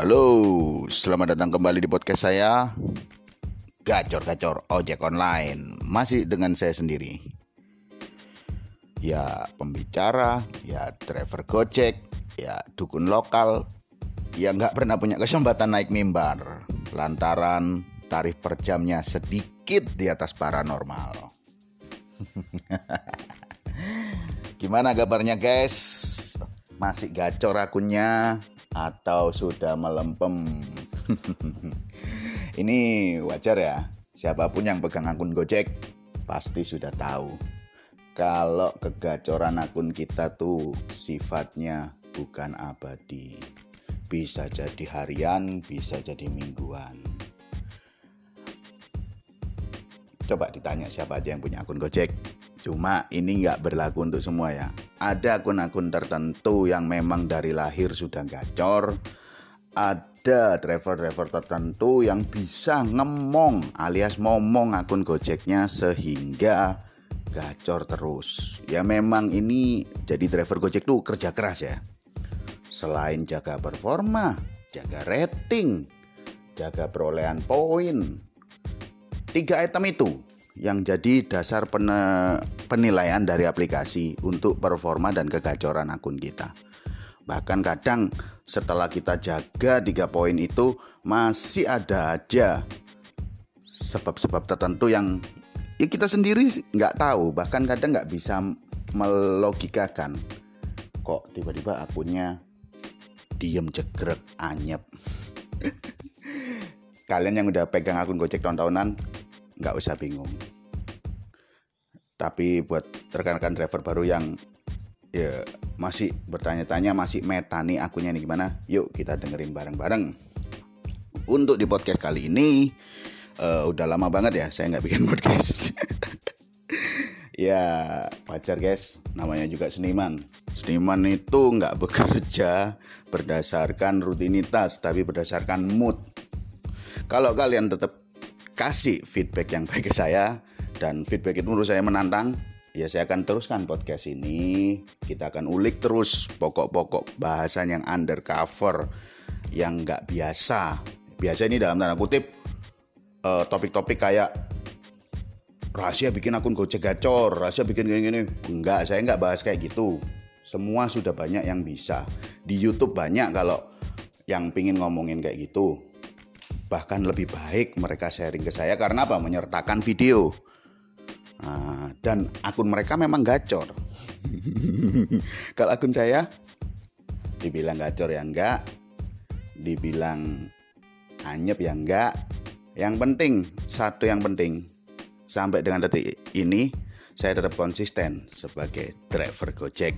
Halo, selamat datang kembali di podcast saya. Gacor-gacor ojek online Masih dengan saya sendiri. Ya pembicara, ya driver gojek, ya dukun lokal Ya nggak pernah punya kesempatan naik mimbar. Lantaran tarif per jamnya sedikit di atas paranormal. Gimana kabarnya guys? Masih gacor akunnya atau sudah melempem? Ini wajar ya. Siapa pun yang pegang akun Gojek pasti sudah tahu kalau kegacoran akun kita tuh sifatnya bukan abadi. Bisa jadi harian, bisa jadi mingguan. Coba ditanya siapa aja yang punya akun Gojek Cuma ini nggak berlaku untuk semua ya. Ada akun-akun tertentu yang memang dari lahir sudah gacor. Ada driver-driver tertentu yang bisa ngemong alias ngomong akun Gojeknya sehingga gacor terus. Ya memang ini jadi driver Gojek tuh kerja keras ya. Selain jaga performa, jaga rating, jaga perolehan poin. Tiga item itu yang jadi dasar penilaian dari aplikasi untuk performa dan kegacoran akun kita. Bahkan kadang setelah kita jaga tiga poin itu masih ada aja sebab-sebab tertentu yang ya kita sendiri nggak tahu. Bahkan kadang nggak bisa melogikakan. Kok tiba-tiba akunnya diem jegrek anyep. Kalian yang udah pegang akun Gojek tahun-tahunan nggak usah bingung. Tapi buat rekan-rekan driver baru yang ya masih bertanya-tanya masih meta nih akunnya nih gimana? Yuk kita dengerin bareng-bareng. Untuk di podcast kali ini uh, udah lama banget ya saya nggak bikin podcast. ya wajar guys, namanya juga seniman. Seniman itu nggak bekerja berdasarkan rutinitas, tapi berdasarkan mood. Kalau kalian tetap kasih feedback yang baik ke saya. Dan feedback itu menurut saya menantang. Ya saya akan teruskan podcast ini. Kita akan ulik terus pokok-pokok bahasan yang undercover yang nggak biasa. Biasa ini dalam tanda kutip uh, topik-topik kayak rahasia bikin akun gojek gacor rahasia bikin gini-gini enggak saya nggak bahas kayak gitu. Semua sudah banyak yang bisa. Di YouTube banyak kalau yang pingin ngomongin kayak gitu bahkan lebih baik mereka sharing ke saya karena apa? Menyertakan video. Nah, dan akun mereka memang gacor. Kalau akun saya dibilang gacor ya enggak dibilang anyep ya enggak. Yang penting satu yang penting sampai dengan detik ini saya tetap konsisten sebagai driver Gojek.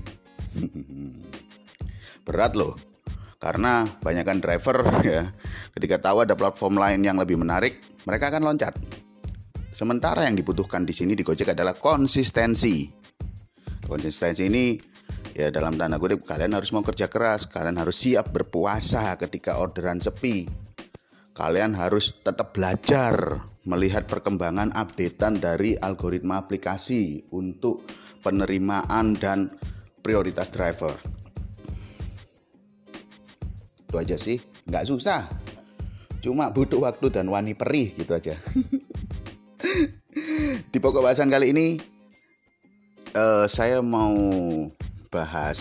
Berat loh karena banyakkan driver ya. Ketika tahu ada platform lain yang lebih menarik mereka akan loncat. Sementara yang dibutuhkan di sini di Gojek adalah konsistensi. Konsistensi ini ya dalam tanda kutip kalian harus mau kerja keras kalian harus siap berpuasa ketika orderan sepi. Kalian harus tetap belajar melihat perkembangan updatean dari algoritma aplikasi untuk penerimaan dan prioritas driver itu aja sih. Nggak susah. Cuma butuh waktu dan wani perih gitu aja. Di pokok bahasan kali ini uh, saya mau bahas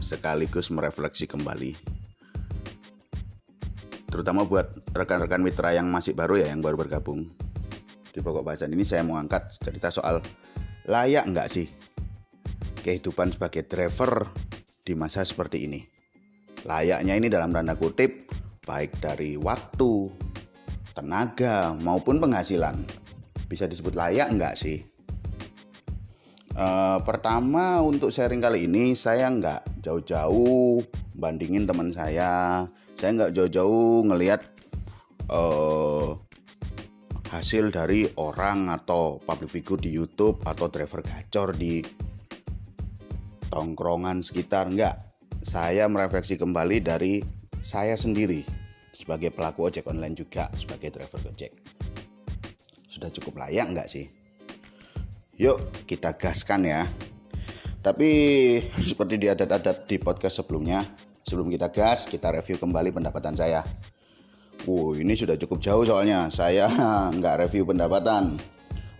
sekaligus merefleksi kembali. Terutama buat rekan-rekan mitra yang masih baru ya yang baru bergabung. Di pokok bahasan ini saya mau angkat cerita soal layak nggak sih kehidupan sebagai driver di masa seperti ini layaknya ini dalam tanda kutip baik dari waktu, tenaga maupun penghasilan. Bisa disebut layak enggak sih? E, pertama untuk sharing kali ini saya enggak jauh-jauh bandingin teman saya. Saya enggak jauh-jauh ngelihat e, hasil dari orang atau public figure di YouTube atau driver gacor di tongkrongan sekitar enggak saya merefleksi kembali dari saya sendiri sebagai pelaku ojek online juga sebagai driver ojek. Sudah cukup layak nggak sih? Yuk kita gaskan ya. Tapi seperti di adat-adat di podcast sebelumnya, sebelum kita gas, kita review kembali pendapatan saya. Wow, ini sudah cukup jauh soalnya saya nggak review pendapatan.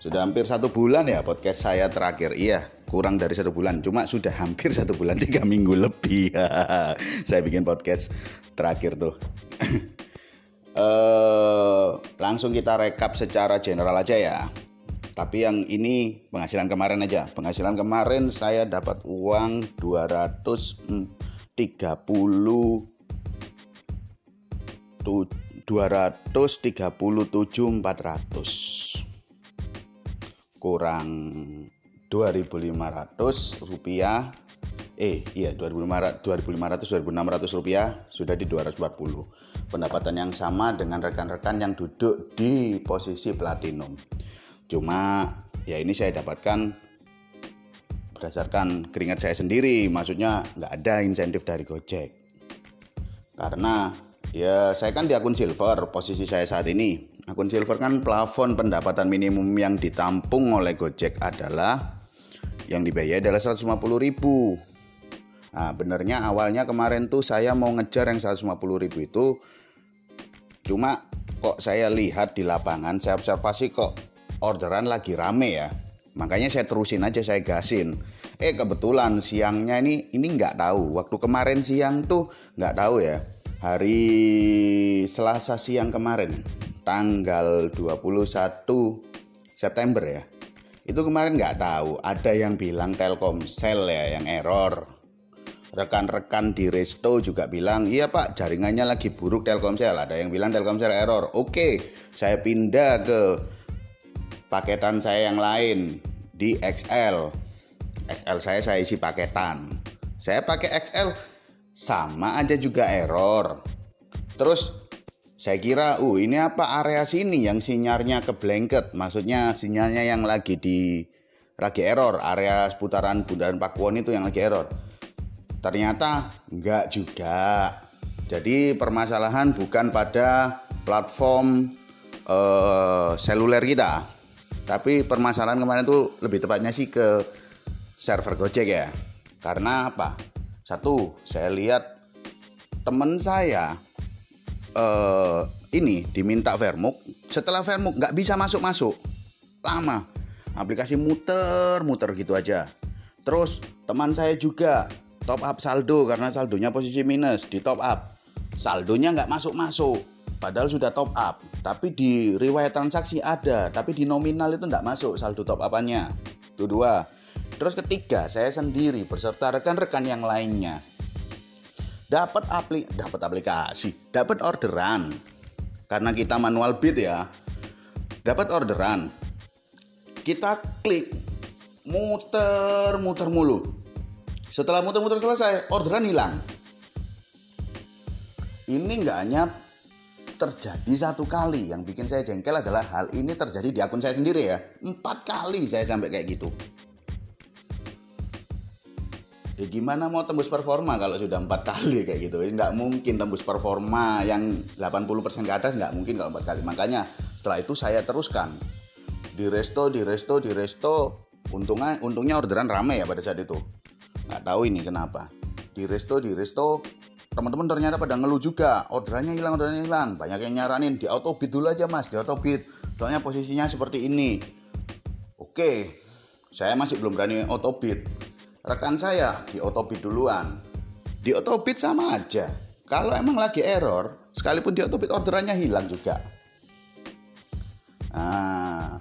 Sudah hampir satu bulan ya podcast saya terakhir. Iya, kurang dari satu bulan. Cuma sudah hampir satu bulan tiga minggu lebih. saya bikin podcast terakhir tuh. uh, langsung kita rekap secara general aja ya. Tapi yang ini penghasilan kemarin aja. Penghasilan kemarin saya dapat uang 230 237.400 kurang 2.500 rupiah. Eh iya 2.500 2.500 2.600 rupiah sudah di 240 pendapatan yang sama dengan rekan-rekan yang duduk di posisi platinum. Cuma ya ini saya dapatkan berdasarkan keringat saya sendiri. Maksudnya nggak ada insentif dari Gojek. Karena ya saya kan di akun silver posisi saya saat ini Akun Silver kan plafon pendapatan minimum yang ditampung oleh Gojek adalah yang dibayar adalah 150 ribu. Nah, benernya awalnya kemarin tuh saya mau ngejar yang 150 ribu itu. Cuma kok saya lihat di lapangan saya observasi kok orderan lagi rame ya. Makanya saya terusin aja saya gasin. Eh kebetulan siangnya ini ini nggak tahu. Waktu kemarin siang tuh nggak tahu ya. Hari Selasa siang kemarin tanggal 21 September ya. Itu kemarin nggak tahu ada yang bilang Telkomsel ya yang error. Rekan-rekan di Resto juga bilang iya pak jaringannya lagi buruk Telkomsel. Ada yang bilang Telkomsel error. Oke saya pindah ke paketan saya yang lain di XL XL saya saya isi paketan. Saya pakai XL sama aja juga error. Terus saya kira, uh ini apa area sini yang sinyalnya ke blanket, maksudnya sinyalnya yang lagi di lagi error, area seputaran Bundaran Pakuwon itu yang lagi error. Ternyata enggak juga. Jadi permasalahan bukan pada platform uh, seluler kita, tapi permasalahan kemarin itu lebih tepatnya sih ke server Gojek ya. Karena apa? Satu, saya lihat teman saya uh, ini diminta Vermuk setelah Vermuk nggak bisa masuk masuk lama. Aplikasi muter muter gitu aja. Terus teman saya juga top up saldo karena saldonya posisi minus di top up. Saldonya nggak masuk masuk padahal sudah top up. Tapi di riwayat transaksi ada tapi di nominal itu nggak masuk saldo top upannya. Itu dua. Terus ketiga saya sendiri beserta rekan-rekan yang lainnya dapat aplik dapat aplikasi dapat orderan. Karena kita manual bid ya dapat orderan. Kita klik muter muter mulu. Setelah muter-muter selesai orderan hilang. Ini nggak hanya terjadi satu kali yang bikin saya jengkel adalah hal ini terjadi di akun saya sendiri ya. Empat kali saya sampai kayak gitu ya gimana mau tembus performa kalau sudah empat kali kayak gitu? Nggak mungkin tembus performa yang 80% ke atas nggak mungkin kalau empat kali. Makanya setelah itu saya teruskan. Di resto di resto di resto. Untungnya untungnya orderan rame ya pada saat itu. Nggak tahu ini kenapa. Di resto di resto. Teman-teman ternyata pada ngeluh juga. Orderannya hilang orderannya hilang. Banyak yang nyaranin di auto bid dulu aja mas di auto bid soalnya posisinya seperti ini. Oke saya masih belum berani auto bid rekan saya di otobit duluan. Di otobit sama aja. Kalau emang lagi error, sekalipun di otobit orderannya hilang juga. Nah,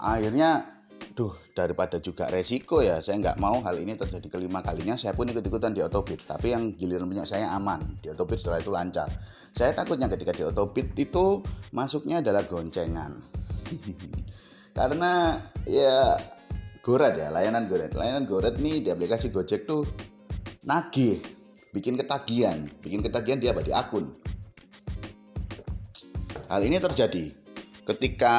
akhirnya duh daripada juga resiko ya saya nggak mau hal ini terjadi kelima kalinya saya pun ikut-ikutan di otobit tapi yang giliran punya saya aman di otobit setelah itu lancar saya takutnya ketika di otobit itu masuknya adalah goncengan karena ya Goret ya, layanan Goret. Layanan Goret nih di aplikasi Gojek tuh nagih, bikin ketagihan, bikin ketagihan dia apa di akun. Hal ini terjadi ketika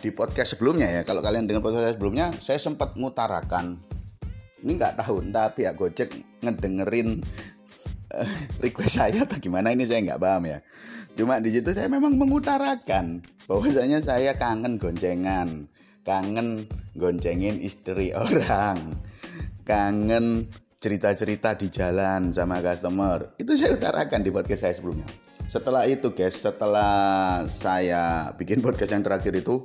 di podcast sebelumnya ya. Kalau kalian dengar podcast sebelumnya, saya sempat mengutarakan ini nggak tahu entah pihak Gojek ngedengerin uh, request saya atau gimana ini saya nggak paham ya. Cuma di situ saya memang mengutarakan bahwasanya saya kangen goncengan kangen goncengin istri orang. Kangen cerita-cerita di jalan sama customer. Itu saya utarakan di podcast saya sebelumnya. Setelah itu guys setelah saya bikin podcast yang terakhir itu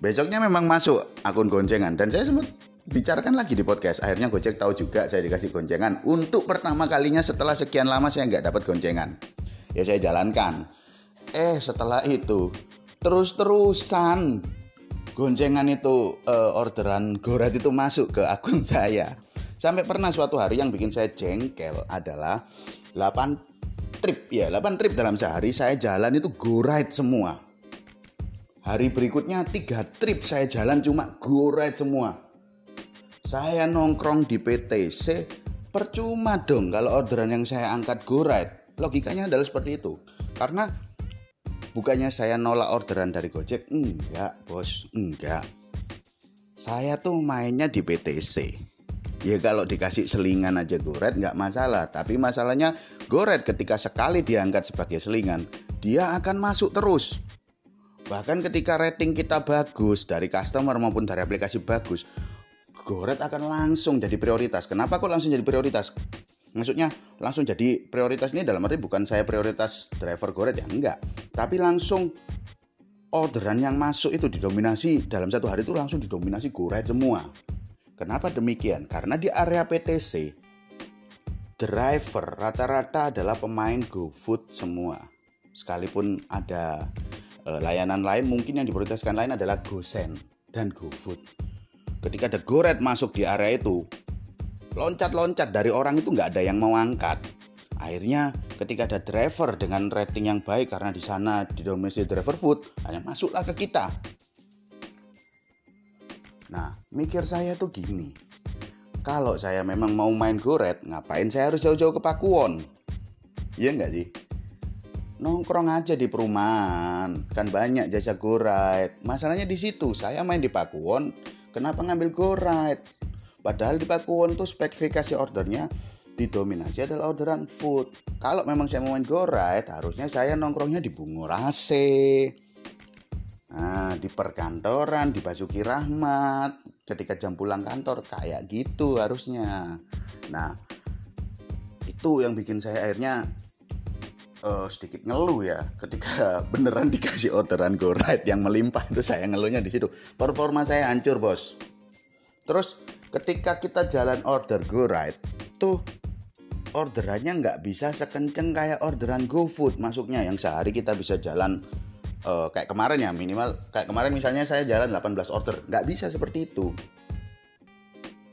besoknya memang masuk akun goncengan dan saya sempat bicarakan lagi di podcast. Akhirnya Gojek tahu juga saya dikasih goncengan untuk pertama kalinya setelah sekian lama saya nggak dapat goncengan ya saya jalankan. Eh setelah itu terus-terusan goncengan itu uh, orderan gorat itu masuk ke akun saya Sampai pernah suatu hari yang bikin saya jengkel adalah 8 trip ya, 8 trip dalam sehari saya jalan itu go ride semua. Hari berikutnya 3 trip saya jalan cuma go ride semua. Saya nongkrong di PTC percuma dong kalau orderan yang saya angkat go ride. Logikanya adalah seperti itu. Karena bukannya saya nolak orderan dari Gojek, enggak, Bos, enggak. Saya tuh mainnya di PTC Ya kalau dikasih selingan aja goret nggak masalah. Tapi masalahnya goret ketika sekali diangkat sebagai selingan, dia akan masuk terus. Bahkan ketika rating kita bagus dari customer maupun dari aplikasi bagus, goret akan langsung jadi prioritas. Kenapa kok langsung jadi prioritas? Maksudnya langsung jadi prioritas ini dalam arti bukan saya prioritas driver goret ya enggak. Tapi langsung orderan yang masuk itu didominasi dalam satu hari itu langsung didominasi goret semua. Kenapa demikian? Karena di area PTC driver rata-rata adalah pemain GoFood semua. Sekalipun ada e, layanan lain mungkin yang diprioritaskan lain adalah GoSend dan GoFood. Ketika ada GoRed masuk di area itu, loncat-loncat dari orang itu nggak ada yang mau angkat. Akhirnya ketika ada driver dengan rating yang baik karena di sana didominasi driver food, hanya masuklah ke kita. Nah, mikir saya tuh gini. Kalau saya memang mau main goret, ngapain saya harus jauh-jauh ke Pakuwon? Iya nggak sih? Nongkrong aja di perumahan, kan banyak jasa goret. Masalahnya di situ, saya main di Pakuwon, kenapa ngambil goret? Padahal di Pakuwon tuh spesifikasi ordernya didominasi adalah orderan food. Kalau memang saya mau main goret, harusnya saya nongkrongnya di Bungurase, Nah, di perkantoran, di Basuki Rahmat, ketika jam pulang kantor kayak gitu harusnya. Nah, itu yang bikin saya akhirnya uh, sedikit ngeluh ya ketika beneran dikasih orderan go ride yang melimpah itu saya ngeluhnya di situ. Performa saya hancur, Bos. Terus ketika kita jalan order go ride tuh orderannya nggak bisa sekenceng kayak orderan GoFood masuknya. Yang sehari kita bisa jalan uh, kayak kemarin ya minimal kayak kemarin misalnya saya jalan 18 order nggak bisa seperti itu.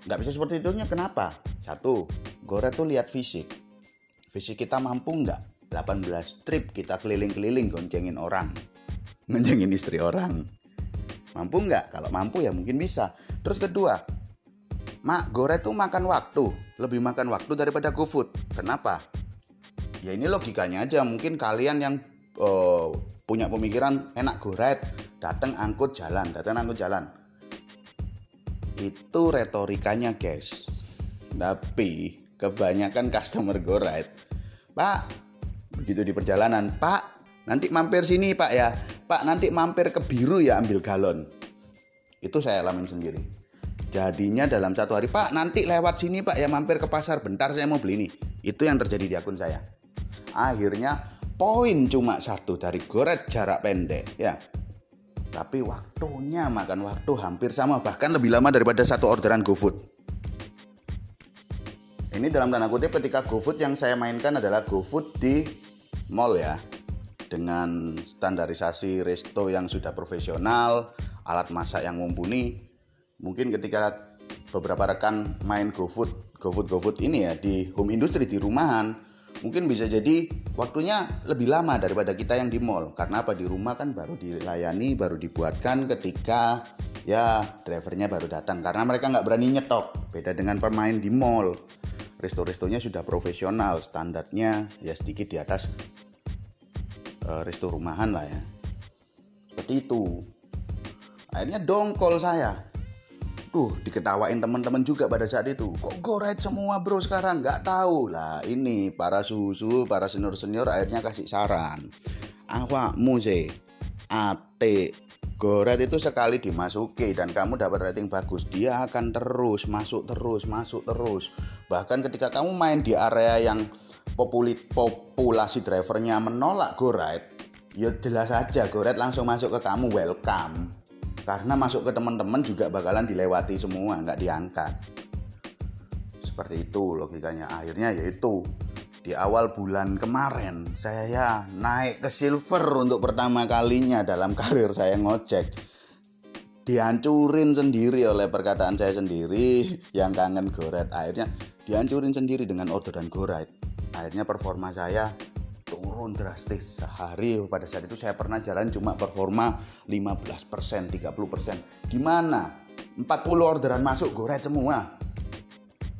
Nggak bisa seperti itu kenapa? Satu gore tuh lihat fisik. Fisik kita mampu nggak? 18 trip kita keliling-keliling goncengin orang goncengin istri orang. Mampu nggak? Kalau mampu ya mungkin bisa. Terus kedua mak gore tuh makan waktu. Lebih makan waktu daripada GoFood. Kenapa? Ya ini logikanya aja. Mungkin kalian yang uh, punya pemikiran enak goret datang angkut jalan datang angkut jalan. Itu retorikanya guys. Tapi kebanyakan customer goret pak begitu di perjalanan pak nanti mampir sini pak ya. Pak nanti mampir ke biru ya ambil galon. Itu saya alamin sendiri jadinya dalam satu hari pak nanti lewat sini pak ya mampir ke pasar bentar saya mau beli ini itu yang terjadi di akun saya. Akhirnya poin cuma satu dari goret jarak pendek ya. Tapi waktunya makan waktu hampir sama bahkan lebih lama daripada satu orderan GoFood. Ini dalam tanda kutip ketika GoFood yang saya mainkan adalah GoFood di mall ya. Dengan standarisasi resto yang sudah profesional alat masak yang mumpuni mungkin ketika beberapa rekan main GoFood GoFood GoFood ini ya di home industry di rumahan mungkin bisa jadi waktunya lebih lama daripada kita yang di mall. Karena apa? Di rumah kan baru dilayani baru dibuatkan ketika ya drivernya baru datang. Karena mereka nggak berani nyetok. Beda dengan pemain di mall. Resto-restonya sudah profesional standarnya ya sedikit di atas uh, resto rumahan lah ya. Seperti itu. Akhirnya dongkol saya Diketawain teman-teman juga pada saat itu. Kok goret semua bro sekarang? Nggak tahu lah. Ini para susu, para senior-senior akhirnya kasih saran. Awakmu sih ate Goret itu sekali dimasuki dan kamu dapat rating bagus, dia akan terus masuk terus, masuk terus. Bahkan ketika kamu main di area yang populi, populasi drivernya menolak Goret, ya jelas saja Goret langsung masuk ke kamu welcome. Karena masuk ke teman-teman juga bakalan dilewati semua, nggak diangkat. Seperti itu logikanya. Akhirnya yaitu di awal bulan kemarin saya ya naik ke silver untuk pertama kalinya dalam karir saya ngojek dihancurin sendiri oleh perkataan saya sendiri yang kangen goret akhirnya dihancurin sendiri dengan orderan goret akhirnya performa saya turun drastis sehari. Pada saat itu saya pernah jalan cuma performa 15% 30% gimana? 40 orderan masuk goret semua.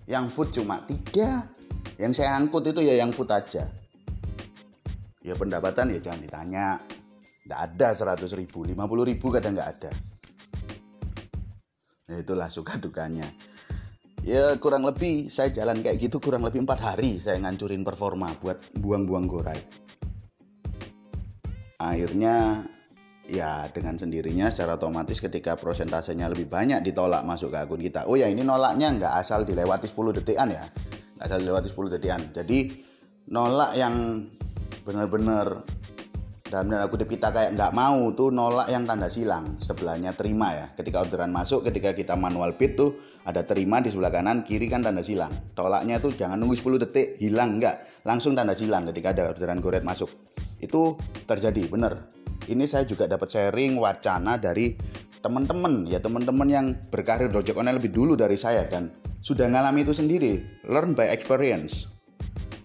Yang food cuma 3 yang saya angkut itu ya yang food aja. Ya pendapatan ya jangan ditanya. Nggak ada 100 ribu 50 ribu kadang nggak ada. Ya itulah suka dukanya ya kurang lebih saya jalan kayak gitu kurang lebih empat hari saya ngancurin performa buat buang-buang gorai. Akhirnya ya dengan sendirinya secara otomatis ketika prosentasenya lebih banyak ditolak masuk ke akun kita. Oh ya ini nolaknya nggak asal dilewati 10 detikan ya? Asal lewati 10 detikan. Jadi nolak yang benar-benar dalam tanda kutip kita kayak nggak mau tuh nolak yang tanda silang. Sebelahnya terima ya. Ketika orderan masuk ketika kita manual bid tuh ada terima di sebelah kanan kiri kan tanda silang. Tolaknya tuh jangan nunggu 10 detik hilang nggak. Langsung tanda silang ketika ada orderan goret masuk. Itu terjadi bener. Ini saya juga dapat sharing wacana dari teman-teman ya teman-teman yang berkarir di ojek online lebih dulu dari saya dan sudah ngalami itu sendiri. Learn by experience.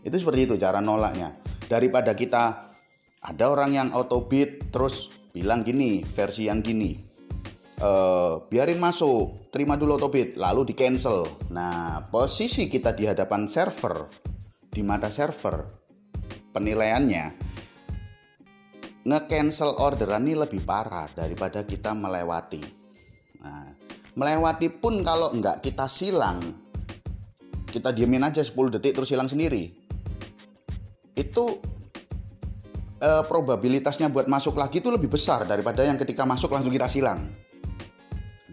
Itu seperti itu cara nolaknya. Daripada kita ada orang yang auto bid terus bilang gini versi yang gini e, biarin masuk terima dulu auto bid lalu di cancel nah posisi kita di hadapan server di mata server penilaiannya nge-cancel orderan ini lebih parah daripada kita melewati. Nah melewati pun kalau enggak kita silang kita diemin aja 10 detik terus hilang sendiri. Itu eh, probabilitasnya buat masuk lagi itu lebih besar daripada yang ketika masuk langsung kita silang.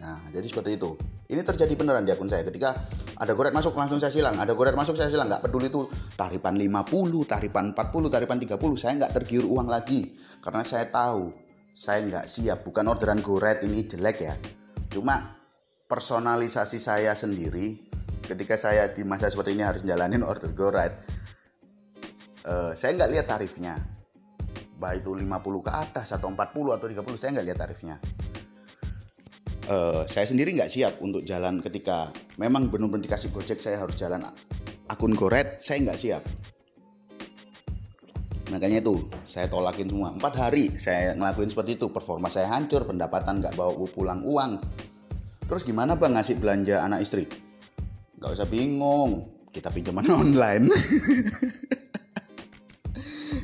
Nah jadi seperti itu. Ini terjadi beneran di akun saya. Ketika ada goret masuk langsung saya silang. Ada goret masuk saya silang. Nggak peduli itu taripan 50 taripan 40 taripan 30 saya nggak tergiur uang lagi. Karena saya tahu saya nggak siap. Bukan orderan goret ini jelek ya. Cuma personalisasi saya sendiri ketika saya di masa seperti ini harus jalanin order go right uh, saya nggak lihat tarifnya baik itu 50 ke atas atau 40 atau 30 saya nggak lihat tarifnya uh, saya sendiri nggak siap untuk jalan ketika memang benar-benar dikasih gojek saya harus jalan akun goret saya nggak siap makanya itu saya tolakin semua empat hari saya ngelakuin seperti itu performa saya hancur pendapatan nggak bawa pulang uang Terus gimana bang ngasih belanja anak istri? Gak usah bingung, kita pinjaman online.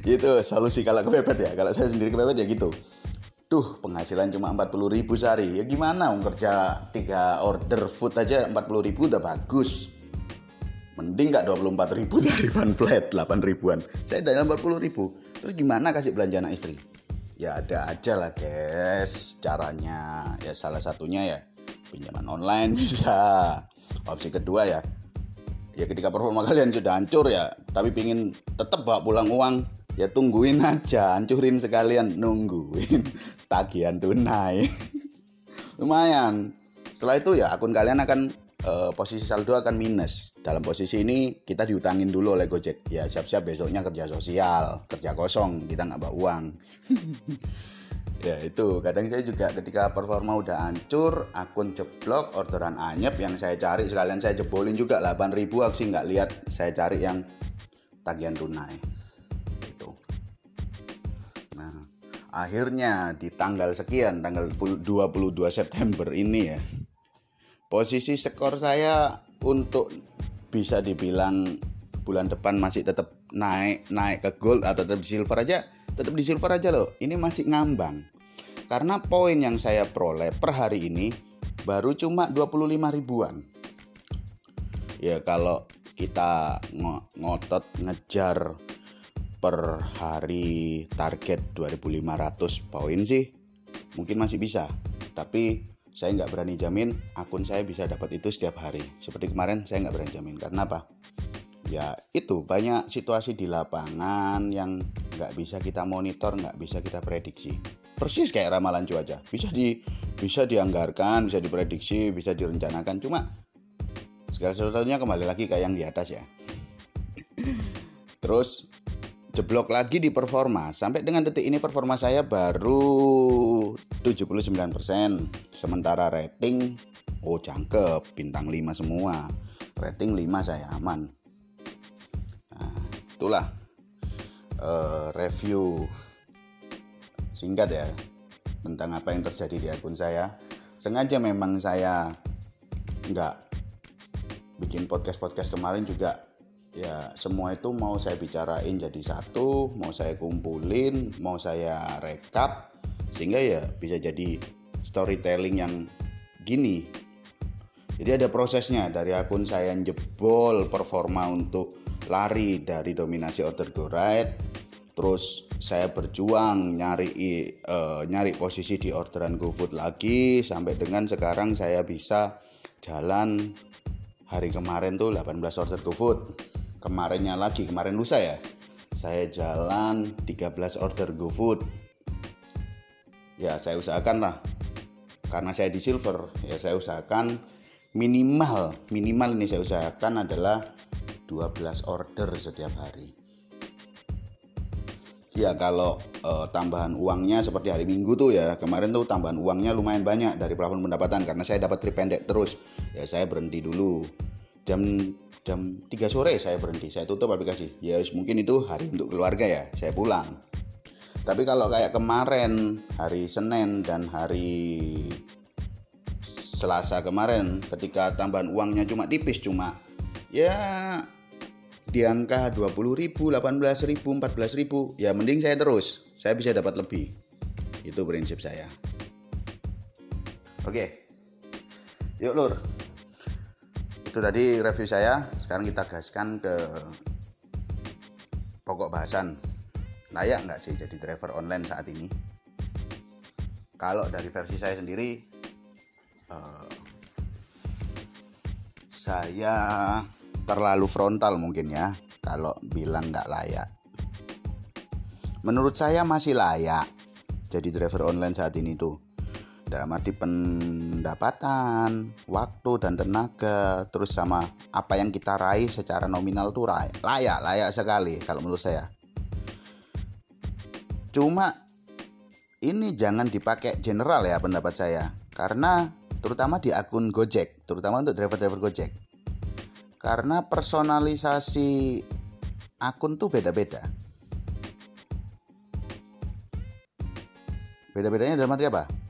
Gitu solusi kalau kepepet ya. Kalau saya sendiri kepepet ya gitu. Tuh penghasilan cuma 40 ribu sehari. Ya gimana? Mau kerja 3 order food aja 40 ribu udah bagus. Mending gak 24 ribu dari van flat 8 ribuan. Saya dari 40 ribu. Terus gimana kasih belanja anak istri? Ya ada aja lah guys caranya. Ya salah satunya ya pinjaman online bisa opsi kedua ya ya ketika performa kalian sudah hancur ya tapi pingin tetap bawa pulang uang ya tungguin aja hancurin sekalian nungguin. Tagihan tunai. Lumayan. Setelah itu ya akun kalian akan uh, posisi saldo akan minus. Dalam posisi ini kita diutangin dulu oleh Gojek. Ya siap-siap besoknya kerja sosial kerja kosong kita nggak bawa uang. Ya itu. Kadang saya juga ketika performa udah hancur akun jeblok orderan anyep yang saya cari sekalian saya jebolin juga 8000 aku sih nggak lihat saya cari yang tagihan tunai akhirnya di tanggal sekian tanggal 22 September ini ya posisi skor saya untuk bisa dibilang bulan depan masih tetap naik naik ke gold atau tetap di silver aja tetap di silver aja loh ini masih ngambang karena poin yang saya peroleh per hari ini baru cuma 25 ribuan. Ya kalau kita ngotot ngejar per hari target 2500 poin sih mungkin masih bisa. Tapi saya nggak berani jamin akun saya bisa dapat itu setiap hari. Seperti kemarin saya nggak berani jamin karena apa? Ya itu banyak situasi di lapangan yang nggak bisa kita monitor nggak bisa kita prediksi. Persis kayak ramalan cuaca bisa di bisa dianggarkan bisa diprediksi bisa direncanakan. Cuma segala sesuatunya kembali lagi kayak yang di atas ya. Terus jeblok lagi di performa. Sampai dengan detik ini performa saya baru 79%. Sementara rating oh cangkep, bintang 5 semua. Rating 5 saya aman. Nah, itulah uh, review singkat ya tentang apa yang terjadi di akun saya. Sengaja memang saya nggak bikin podcast-podcast kemarin juga ya semua itu mau saya bicarain jadi satu mau saya kumpulin mau saya rekap sehingga ya bisa jadi storytelling yang gini. Jadi ada prosesnya dari akun saya yang jebol performa untuk lari dari dominasi order go right terus saya berjuang nyari uh, nyari posisi di orderan GoFood lagi sampai dengan sekarang saya bisa jalan. Hari kemarin tuh 18 order GoFood kemarinnya lagi kemarin lusa ya? Saya jalan 13 order GoFood. Ya saya usahakan lah. Karena saya di silver ya saya usahakan minimal minimal ini saya usahakan adalah 12 order setiap hari. Ya kalau uh, tambahan uangnya seperti hari minggu tuh ya kemarin tuh tambahan uangnya lumayan banyak dari plafon pendapatan karena saya dapat trip pendek terus. Ya saya berhenti dulu. Jam jam 3 sore saya berhenti. Saya tutup aplikasi. Ya mungkin itu hari untuk keluarga ya saya pulang. Tapi kalau kayak kemarin hari Senin dan hari Selasa kemarin ketika tambahan uangnya cuma tipis cuma ya di angka 20 ribu, 18 ribu, 14 ribu ya mending saya terus. Saya bisa dapat lebih. Itu prinsip saya. Oke. Yuk lur itu tadi review saya. Sekarang kita gaskan ke pokok bahasan. Layak nggak sih jadi driver online saat ini? Kalau dari versi saya sendiri uh, saya terlalu frontal mungkin ya kalau bilang nggak layak. Menurut saya masih layak jadi driver online saat ini tuh dalam arti pendapatan, waktu dan tenaga, terus sama apa yang kita raih secara nominal tuh layak, layak sekali kalau menurut saya. Cuma ini jangan dipakai general ya pendapat saya, karena terutama di akun Gojek, terutama untuk driver-driver Gojek. Karena personalisasi akun tuh beda-beda. Beda-bedanya dalam arti apa?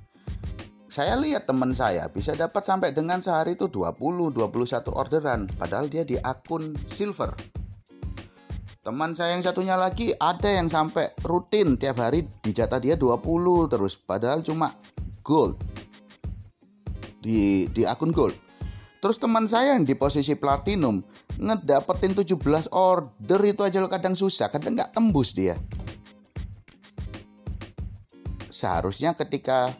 Saya lihat teman saya bisa dapat sampai dengan sehari itu 20 21 orderan padahal dia di akun silver. Teman saya yang satunya lagi ada yang sampai rutin tiap hari dijatah dia 20 terus padahal cuma gold. Di di akun gold. Terus teman saya yang di posisi platinum ngedapetin 17 order itu aja kadang susah kadang nggak tembus dia. Seharusnya ketika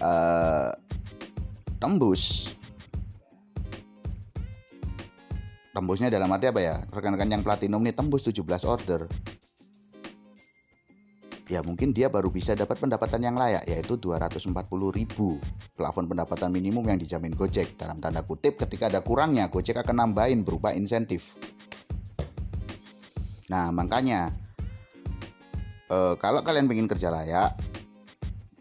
uh, tembus. Tembusnya dalam arti apa ya? Rekan-rekan yang platinum nih tembus 17 order. Ya mungkin dia baru bisa dapat pendapatan yang layak yaitu 240 ribu. Plafon pendapatan minimum yang dijamin Gojek. Dalam tanda kutip ketika ada kurangnya Gojek akan nambahin berupa insentif. Nah makanya eh, kalau kalian ingin kerja layak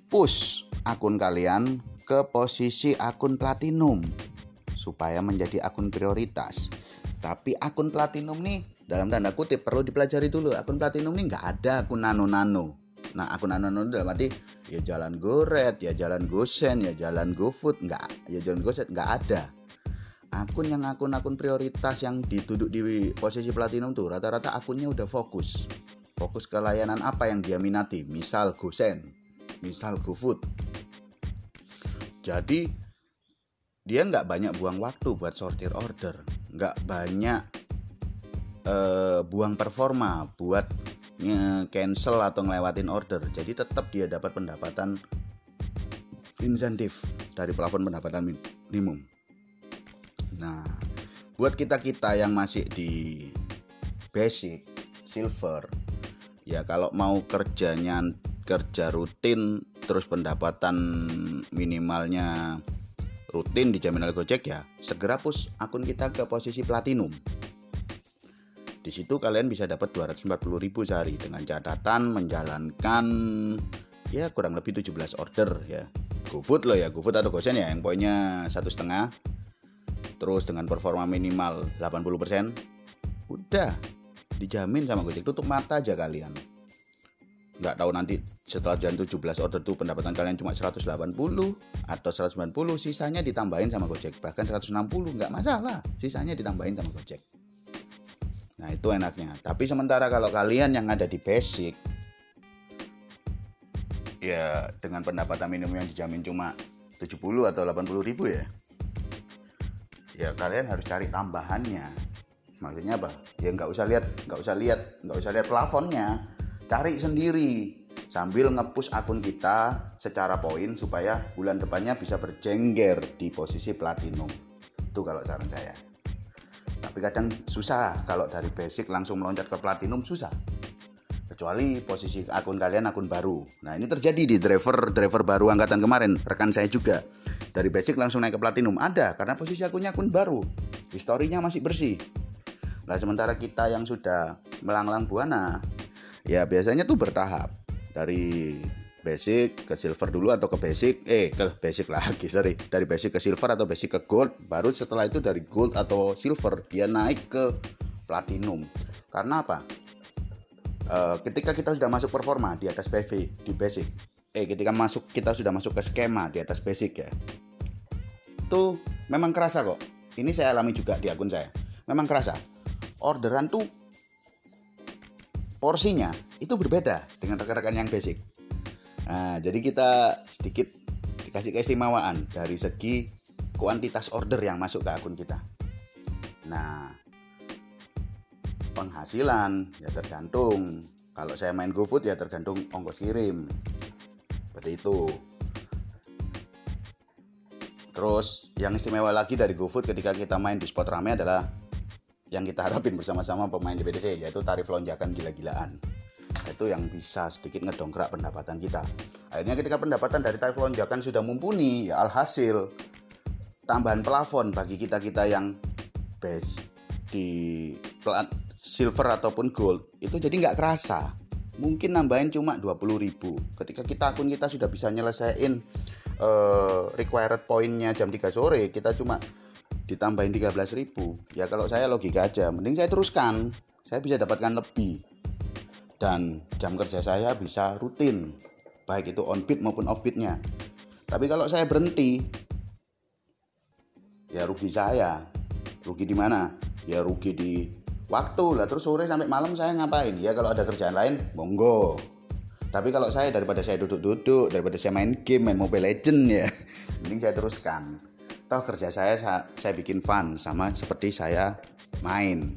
push akun kalian ke posisi akun platinum supaya menjadi akun prioritas. Tapi akun platinum nih dalam tanda kutip perlu dipelajari dulu. Akun platinum nih nggak ada akun nano-nano. Nah akun nano-nano dalam arti ya jalan goret, ya jalan gosen, ya jalan gofood nggak, ya jalan goset nggak ada. Akun yang akun-akun prioritas yang dituduk di posisi platinum tuh rata-rata akunnya udah fokus. Fokus ke layanan apa yang dia minati, misal gosen, misal GoFood. Jadi dia nggak banyak buang waktu buat sortir order, nggak banyak uh, buang performa buat cancel atau ngelewatin order. Jadi tetap dia dapat pendapatan insentif dari plafon pendapatan minimum. Nah buat kita kita yang masih di basic silver ya kalau mau kerjanya kerja rutin terus pendapatan minimalnya rutin dijamin oleh Gojek ya segera push akun kita ke posisi platinum di situ kalian bisa dapat 240.000 sehari dengan catatan menjalankan ya kurang lebih 17 order ya. GoFood loh ya, GoFood atau Gosen ya yang poinnya satu setengah. Terus dengan performa minimal 80%, udah dijamin sama Gojek tutup mata aja kalian. Nggak tahu nanti setelah jalan 17 order tuh pendapatan kalian cuma 180 atau 190 sisanya ditambahin sama Gojek bahkan 160 nggak masalah sisanya ditambahin sama Gojek Nah itu enaknya. Tapi sementara kalau kalian yang ada di basic, ya dengan pendapatan minimum yang dijamin cuma 70 atau 80 ribu ya, ya kalian harus cari tambahannya. Maksudnya apa? Ya nggak usah lihat, nggak usah lihat, nggak usah lihat plafonnya, cari sendiri. Sambil ngepush akun kita secara poin supaya bulan depannya bisa berjengger di posisi platinum. Itu kalau saran saya. Tapi kadang susah kalau dari basic langsung meloncat ke platinum susah. Kecuali posisi akun kalian akun baru. Nah ini terjadi di driver driver baru angkatan kemarin. Rekan saya juga. Dari basic langsung naik ke platinum. Ada karena posisi akunnya akun baru. Historinya masih bersih. Nah sementara kita yang sudah melanglang buana ya biasanya tuh bertahap. Dari basic ke silver dulu atau ke basic eh ke basic lagi sorry. Dari basic ke silver atau basic ke gold baru setelah itu dari gold atau silver dia naik ke platinum. Karena apa? E, ketika kita sudah masuk performa di atas PV di basic eh ketika masuk kita sudah masuk ke skema di atas basic ya tuh memang kerasa kok. Ini saya alami juga di akun saya. Memang kerasa. Orderan tuh porsinya itu berbeda dengan rekan-rekan yang basic Nah, jadi kita sedikit dikasih keistimewaan dari segi kuantitas order yang masuk ke akun kita. Nah, penghasilan ya tergantung. Kalau saya main GoFood ya tergantung ongkos kirim. Seperti itu. Terus yang istimewa lagi dari GoFood ketika kita main di spot rame adalah yang kita harapin bersama-sama pemain di BDC yaitu tarif lonjakan gila-gilaan. Itu yang bisa sedikit ngedongkrak pendapatan kita. Akhirnya ketika pendapatan dari tarif lonjakan sudah mumpuni ya alhasil tambahan plafon bagi kita kita yang base di plat silver ataupun gold itu jadi nggak kerasa. Mungkin nambahin cuma 20 ribu. Ketika kita akun kita sudah bisa nyelesain uh, required poinnya jam 3 sore kita cuma ditambahin 13 ribu. Ya kalau saya logika aja mending saya teruskan. Saya bisa dapatkan lebih. Dan jam kerja saya bisa rutin baik itu on beat maupun off beatnya. Tapi kalau saya berhenti ya rugi saya. Rugi di mana? Ya rugi di waktu. Lah terus sore sampai malam saya ngapain? Ya kalau ada kerjaan lain monggo. Tapi kalau saya daripada saya duduk-duduk daripada saya main game main Mobile Legend ya mending saya teruskan toh kerja saya saya bikin fun sama seperti saya main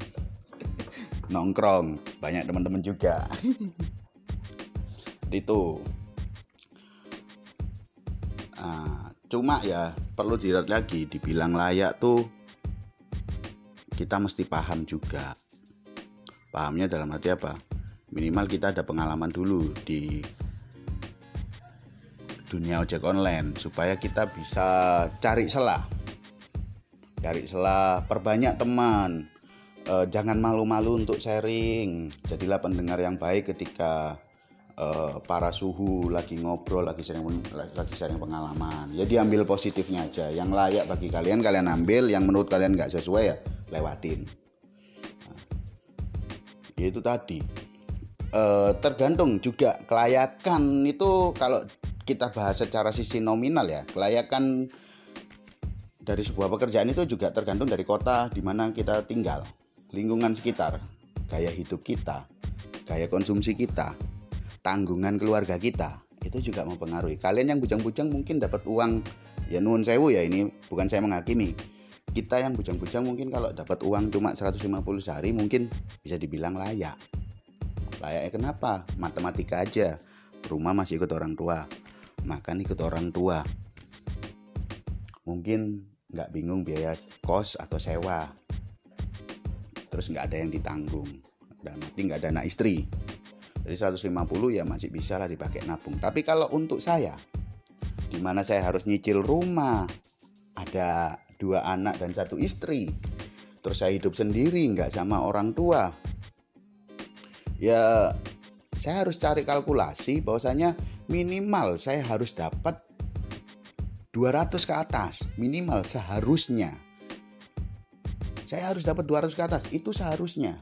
nongkrong. Banyak teman-teman juga. Itu. Nah, cuma ya perlu dilihat lagi dibilang layak tuh kita mesti paham juga. Pahamnya dalam arti apa? Minimal kita ada pengalaman dulu di dunia ojek online supaya kita bisa cari celah cari celah perbanyak teman uh, jangan malu-malu untuk sharing. Jadilah pendengar yang baik ketika uh, para suhu lagi ngobrol, lagi sharing lagi sharing pengalaman. Ya diambil positifnya aja. Yang layak bagi kalian kalian ambil, yang menurut kalian nggak sesuai ya lewatin. Nah, itu tadi. Uh, tergantung juga kelayakan itu kalau kita bahas secara sisi nominal ya kelayakan dari sebuah pekerjaan itu juga tergantung dari kota di mana kita tinggal lingkungan sekitar, gaya hidup kita, gaya konsumsi kita, tanggungan keluarga kita, itu juga mempengaruhi. Kalian yang bujang-bujang mungkin dapat uang ya nuun sewu ya ini bukan saya menghakimi. Kita yang bujang-bujang mungkin kalau dapat uang cuma 150 sehari mungkin bisa dibilang layak. layaknya kenapa matematika aja rumah masih ikut orang tua makan ikut orang tua. Mungkin nggak bingung biaya kos atau sewa. Terus nggak ada yang ditanggung. Dan nanti nggak ada anak istri. Jadi 150 ya masih bisa lah dipakai nabung. Tapi kalau untuk saya di mana saya harus nyicil rumah ada dua anak dan satu istri terus saya hidup sendiri nggak sama orang tua ya saya harus cari kalkulasi bahwasanya minimal saya harus dapat 200 ke atas. Minimal seharusnya. Saya harus dapat 200 ke atas. Itu seharusnya.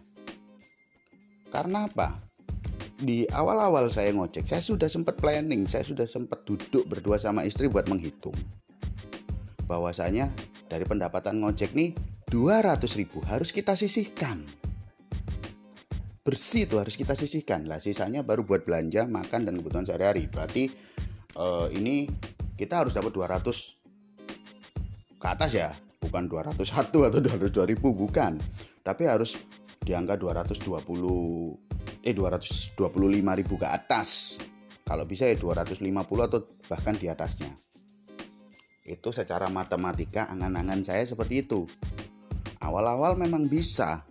Karena apa? Di awal-awal saya ngojek saya sudah sempat planning saya sudah sempat duduk berdua sama istri buat menghitung. Bahwasanya dari pendapatan ngojek nih 200 ribu harus kita sisihkan bersih itu harus kita sisihkan. Lah sisanya baru buat belanja makan dan kebutuhan sehari-hari. Berarti uh, ini kita harus dapat 200 ke atas ya? Bukan 201 atau 202 ribu bukan. Tapi harus di angka 220 eh 225 ribu ke atas. Kalau bisa ya 250 atau bahkan di atasnya. Itu secara matematika angan-angan saya seperti itu. Awal-awal memang bisa.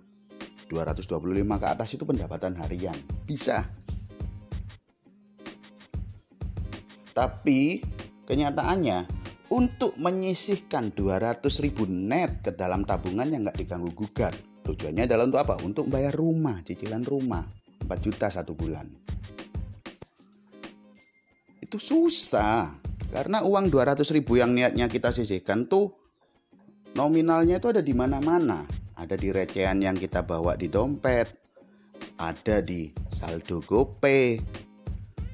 225 ke atas itu pendapatan harian. Bisa. Tapi kenyataannya untuk menyisihkan 200 ribu net ke dalam tabungan yang nggak diganggu gugat. Tujuannya adalah untuk apa? Untuk bayar rumah, cicilan rumah. 4 juta satu bulan. Itu susah karena uang 200 ribu yang niatnya kita sisihkan tuh nominalnya itu ada di mana-mana. Ada di recehan yang kita bawa di dompet, ada di saldo GoPay.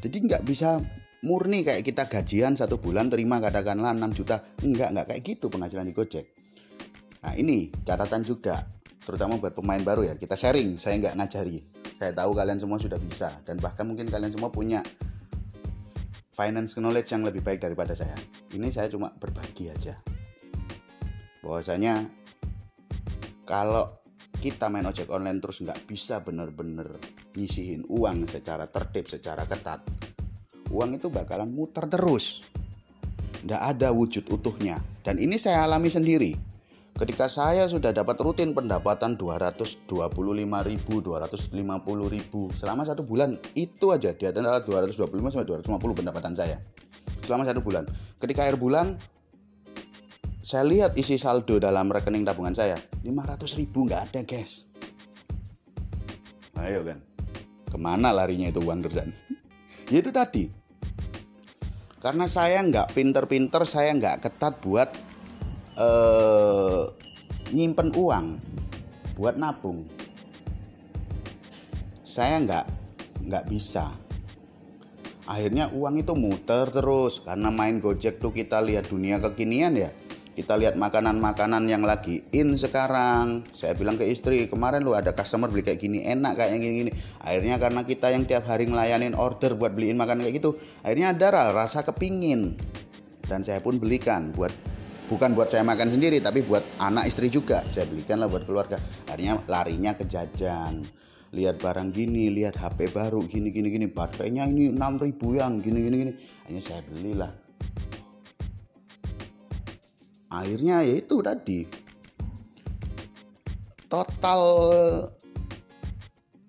Jadi nggak bisa murni kayak kita gajian satu bulan terima katakanlah 6 juta. Enggak, enggak kayak gitu penghasilan di Gojek. Nah ini catatan juga, terutama buat pemain baru ya. Kita sharing, saya nggak ngajari. Saya tahu kalian semua sudah bisa dan bahkan mungkin kalian semua punya finance knowledge yang lebih baik daripada saya. Ini saya cuma berbagi aja. Bahwasanya kalau kita main ojek online terus nggak bisa bener-bener nyisihin uang secara tertib, secara ketat, uang itu bakalan muter terus. Nggak ada wujud utuhnya. Dan ini saya alami sendiri Ketika saya sudah dapat rutin pendapatan 225 ribu, 250 ribu selama satu bulan itu aja dia adalah 225 sampai 250 pendapatan saya selama satu bulan. Ketika akhir bulan saya lihat isi saldo dalam rekening tabungan saya 500 ribu nggak ada guys. Ayo kan, ke mana larinya itu uang Gerzan? ya itu tadi. Karena saya nggak pinter-pinter, saya nggak ketat buat uh, nyimpen uang buat nabung saya nggak nggak bisa akhirnya uang itu muter terus karena main gojek tuh kita lihat dunia kekinian ya kita lihat makanan-makanan yang lagi in sekarang. Saya bilang ke istri kemarin lu ada customer beli kayak gini enak kayak gini gini. Akhirnya karena kita yang tiap hari ngelayanin order buat beliin makanan kayak gitu akhirnya ada rasa kepingin. Dan saya pun belikan buat bukan buat saya makan sendiri tapi buat anak istri juga. Saya belikan lah buat keluarga. Akhirnya larinya ke jajan. Lihat barang gini lihat HP baru gini gini gini. Baterainya ini 6000 yang gini gini gini. Akhirnya saya belilah akhirnya ya itu tadi. Total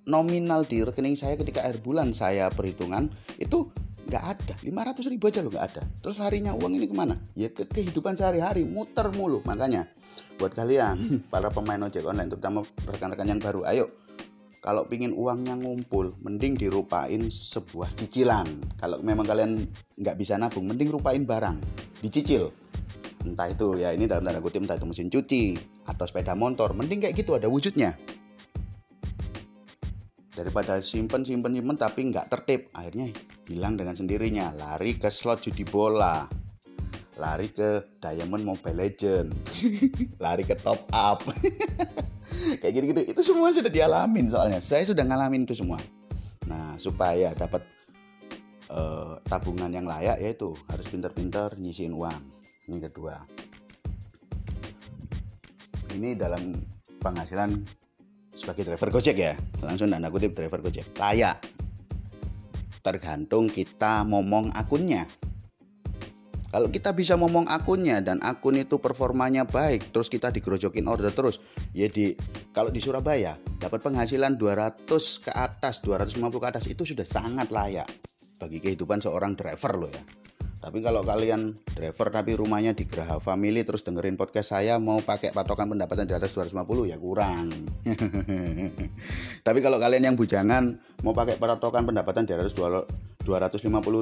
nominal di rekening saya ketika akhir bulan saya perhitungan itu nggak ada. 500 ribu aja loh nggak ada. Terus harinya uang ini ke mana? Ya ke kehidupan sehari-hari muter mulu. Makanya buat kalian para pemain ojek online terutama rekan-rekan yang baru ayo. Kalau pingin uangnya ngumpul mending dirupain sebuah cicilan. Kalau memang kalian nggak bisa nabung mending rupain barang. Dicicil entah itu ya ini dalam tanda kutip entah itu mesin cuci atau sepeda motor. Mending kayak gitu ada wujudnya. Daripada simpen simpen simpen tapi nggak tertib akhirnya hilang dengan sendirinya. Lari ke slot judi bola. Lari ke diamond mobile legend. Lari ke top up. Kayak gitu gitu itu semua sudah dialamin soalnya. Saya sudah ngalamin itu semua. Nah supaya dapat uh, tabungan yang layak yaitu harus pintar-pintar nyisiin uang ini kedua. Ini dalam penghasilan sebagai driver Gojek ya. Langsung tanda kutip driver Gojek. Layak tergantung kita ngomong akunnya. Kalau kita bisa ngomong akunnya dan akun itu performanya baik, terus kita digerojokin order terus, ya kalau di Surabaya dapat penghasilan 200 ke atas, 250 ke atas itu sudah sangat layak bagi kehidupan seorang driver loh ya. Tapi kalau kalian driver tapi rumahnya di Geraha Family terus dengerin podcast saya mau pakai patokan pendapatan di atas 250 ya kurang. tapi kalau kalian yang bujangan mau pakai patokan pendapatan di atas 250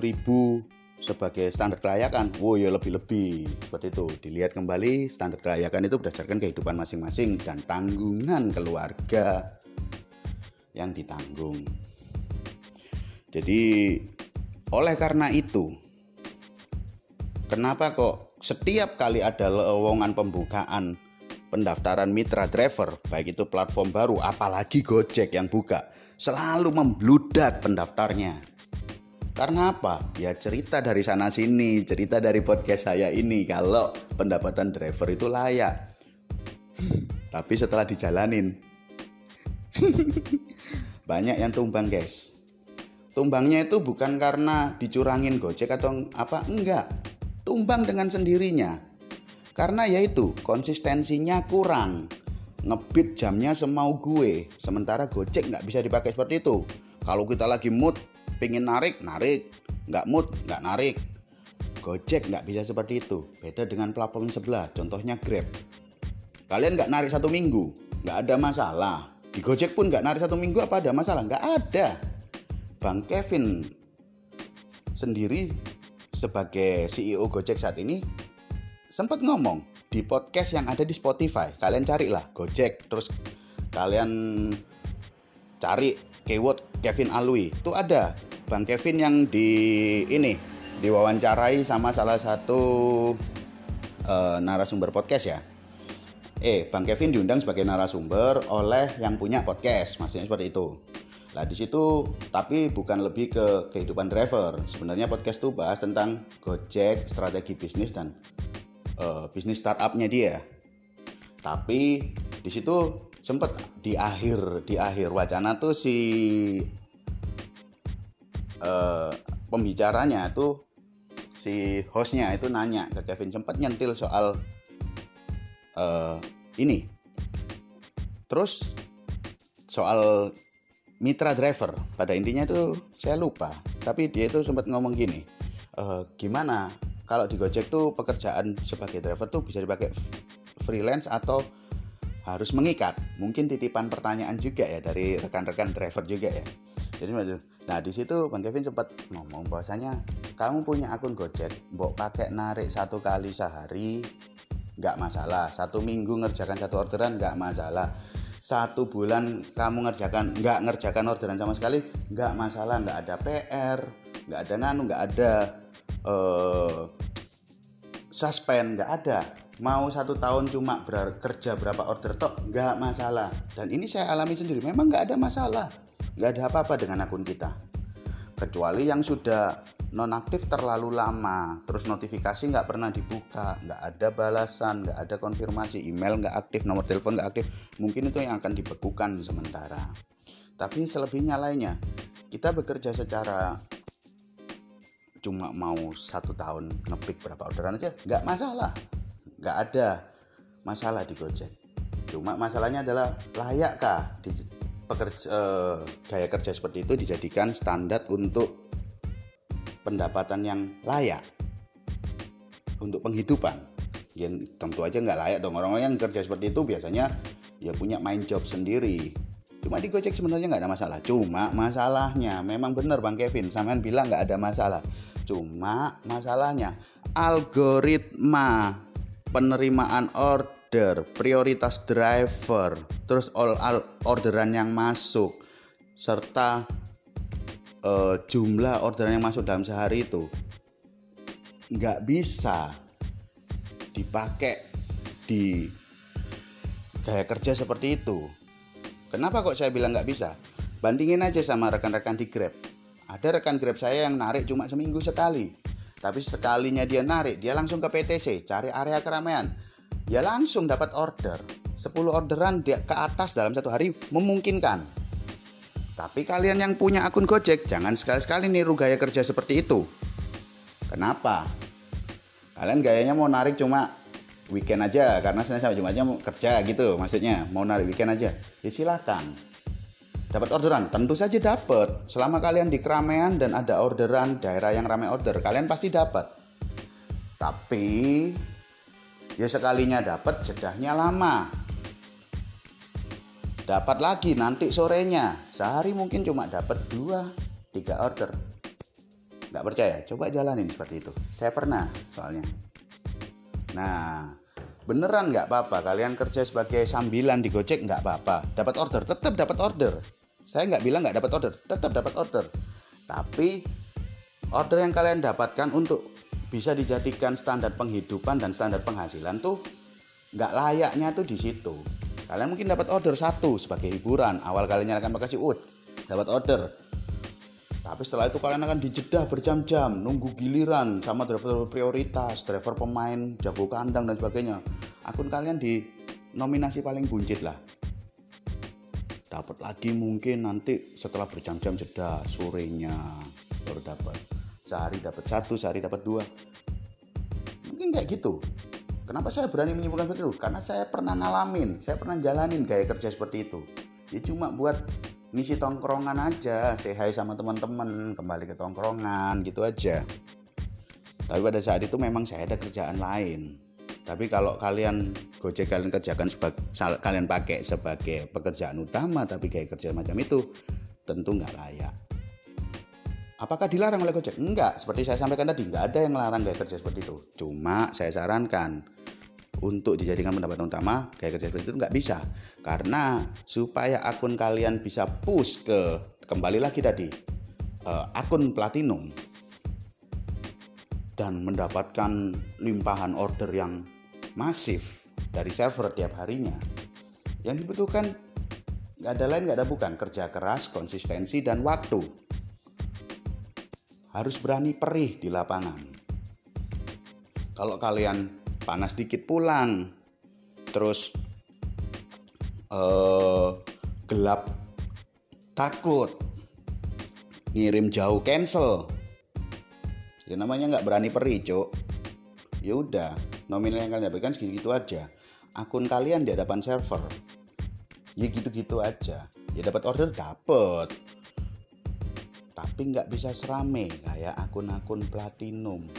ribu sebagai standar kelayakan, wow ya lebih-lebih seperti itu. Dilihat kembali standar kelayakan itu berdasarkan kehidupan masing-masing dan tanggungan keluarga yang ditanggung. Jadi oleh karena itu, kenapa kok setiap kali ada lowongan pembukaan pendaftaran mitra driver, baik itu platform baru, apalagi Gojek yang buka, selalu membludak pendaftarnya karena apa? Ya cerita dari sana sini, cerita dari podcast saya ini kalau pendapatan driver itu layak. Tapi setelah dijalanin banyak yang tumbang, guys. Tumbangnya itu bukan karena dicurangin Gojek atau apa, enggak. Tumbang dengan sendirinya. Karena yaitu konsistensinya kurang. Ngebit jamnya semau gue, sementara Gojek nggak bisa dipakai seperti itu. Kalau kita lagi mood, pingin narik narik. Nggak mood nggak narik. Gojek nggak bisa seperti itu. Beda dengan platform sebelah contohnya Grab. Kalian nggak narik satu minggu nggak ada masalah. Di Gojek pun nggak narik satu minggu apa ada masalah? Nggak ada. Bang Kevin sendiri sebagai CEO Gojek saat ini sempat ngomong di podcast yang ada di Spotify kalian carilah Gojek terus kalian cari keyword Kevin Alwi itu ada Bang Kevin yang di ini diwawancarai sama salah satu uh, narasumber podcast ya. Eh, Bang Kevin diundang sebagai narasumber oleh yang punya podcast, maksudnya seperti itu. Nah di situ tapi bukan lebih ke kehidupan driver. Sebenarnya podcast itu bahas tentang Gojek, strategi bisnis dan uh, bisnis startupnya dia. Tapi di situ sempat di akhir di akhir wacana tuh si uh, pembicaranya itu si hostnya itu nanya ke Kevin sempat nyentil soal uh, ini terus soal mitra driver. Pada intinya itu saya lupa tapi dia itu sempat ngomong gini e, gimana kalau di Gojek tuh pekerjaan sebagai driver tuh bisa dipakai freelance atau harus mengikat? Mungkin titipan pertanyaan juga ya dari rekan-rekan driver juga ya. Jadi nah di situ bang Kevin sempat ngomong bahwasanya kamu punya akun Gojek mbok pakai narik satu kali sehari nggak masalah. Satu minggu ngerjakan satu orderan nggak masalah satu bulan kamu ngerjakan nggak ngerjakan orderan sama sekali nggak masalah nggak ada PR nggak ada nganu nggak ada uh, suspend nggak ada. Mau satu tahun cuma bekerja berapa order tok nggak masalah. Dan ini saya alami sendiri memang nggak ada masalah. Nggak ada apa-apa dengan akun kita. Kecuali yang sudah nonaktif terlalu lama terus notifikasi nggak pernah dibuka nggak ada balasan nggak ada konfirmasi email nggak aktif nomor telepon nggak aktif mungkin itu yang akan dibekukan sementara. Tapi selebihnya lainnya kita bekerja secara cuma mau satu tahun ngepik berapa orderan aja nggak masalah nggak ada masalah di Gojek. Cuma masalahnya adalah layakkah di pekerja, eh, gaya kerja seperti itu dijadikan standar untuk pendapatan yang layak untuk penghidupan. Ya tentu aja nggak layak dong orang-orang yang kerja seperti itu biasanya ya punya main job sendiri. Cuma di Gojek sebenarnya nggak ada masalah. Cuma masalahnya memang benar Bang Kevin, sampean bilang nggak ada masalah. Cuma masalahnya algoritma penerimaan order prioritas driver, terus all, all orderan yang masuk, serta uh, jumlah orderan yang masuk dalam sehari itu nggak bisa dipakai di gaya kerja seperti itu. Kenapa kok saya bilang nggak bisa? Bandingin aja sama rekan-rekan di Grab. Ada rekan Grab saya yang narik cuma seminggu sekali. Tapi sekalinya dia narik, dia langsung ke PTC, cari area keramaian ya langsung dapat order 10 orderan ke atas dalam satu hari memungkinkan. Tapi kalian yang punya akun Gojek jangan sekali-sekali niru gaya kerja seperti itu. Kenapa? Kalian gayanya mau narik cuma weekend aja karena Senin sampai Jumatnya mau kerja gitu maksudnya mau narik weekend aja. Ya silahkan dapat orderan? Tentu saja dapat. Selama kalian di keramaian dan ada orderan daerah yang ramai order kalian pasti dapat. Tapi ya sekalinya dapat jedahnya lama dapat lagi nanti sorenya. Sehari mungkin cuma dapat dua tiga order. Nggak percaya? Coba jalanin seperti itu. Saya pernah soalnya. Nah beneran nggak apa-apa. Kalian kerja sebagai sambilan di Gojek nggak apa-apa. Dapat order tetap dapat order. Saya nggak bilang nggak dapat order tetap dapat order. Tapi order yang kalian dapatkan untuk bisa dijadikan standar penghidupan dan standar penghasilan tuh nggak layaknya tuh di situ kalian mungkin dapat order satu sebagai hiburan awal kalian nyalakan bagasi wood dapat order tapi setelah itu kalian akan dijedah berjam-jam nunggu giliran sama driver prioritas, driver pemain, jago kandang dan sebagainya. Akun kalian di nominasi paling buncit lah. Dapat lagi mungkin nanti setelah berjam-jam jeda sorenya baru dapat. Sehari dapat satu, sehari dapat dua. Mungkin kayak gitu. Kenapa saya berani menyimpulkan seperti itu? Karena saya pernah ngalamin, saya pernah jalanin gaya kerja seperti itu. Ya cuma buat ngisi tongkrongan aja say hi sama teman-teman kembali ke tongkrongan gitu aja. Tapi pada saat itu memang saya ada kerjaan lain. Tapi kalau kalian gojek kalian kerjakan sebagai kalian pakai sebagai pekerjaan utama tapi kayak kerja macam itu tentu nggak layak. Apakah dilarang oleh gojek? Enggak seperti saya sampaikan tadi nggak ada yang melarang gaya kerja seperti itu. Cuma saya sarankan untuk dijadikan pendapatan utama gaya kerja seperti itu nggak bisa. Karena supaya akun kalian bisa push ke kembali lagi tadi uh, akun platinum dan mendapatkan limpahan order yang masif dari server tiap harinya yang dibutuhkan nggak ada lain nggak ada bukan. Kerja keras konsistensi dan waktu. Harus berani perih di lapangan. Kalau kalian panas dikit pulang. Terus uh, gelap takut. Ngirim jauh cancel. Ya namanya nggak berani peri cok ya udah nominal yang kalian dapatkan segitu aja. Akun kalian di hadapan server. Ya gitu-gitu aja. Ya dapat order dapat tapi nggak bisa serame kayak akun-akun platinum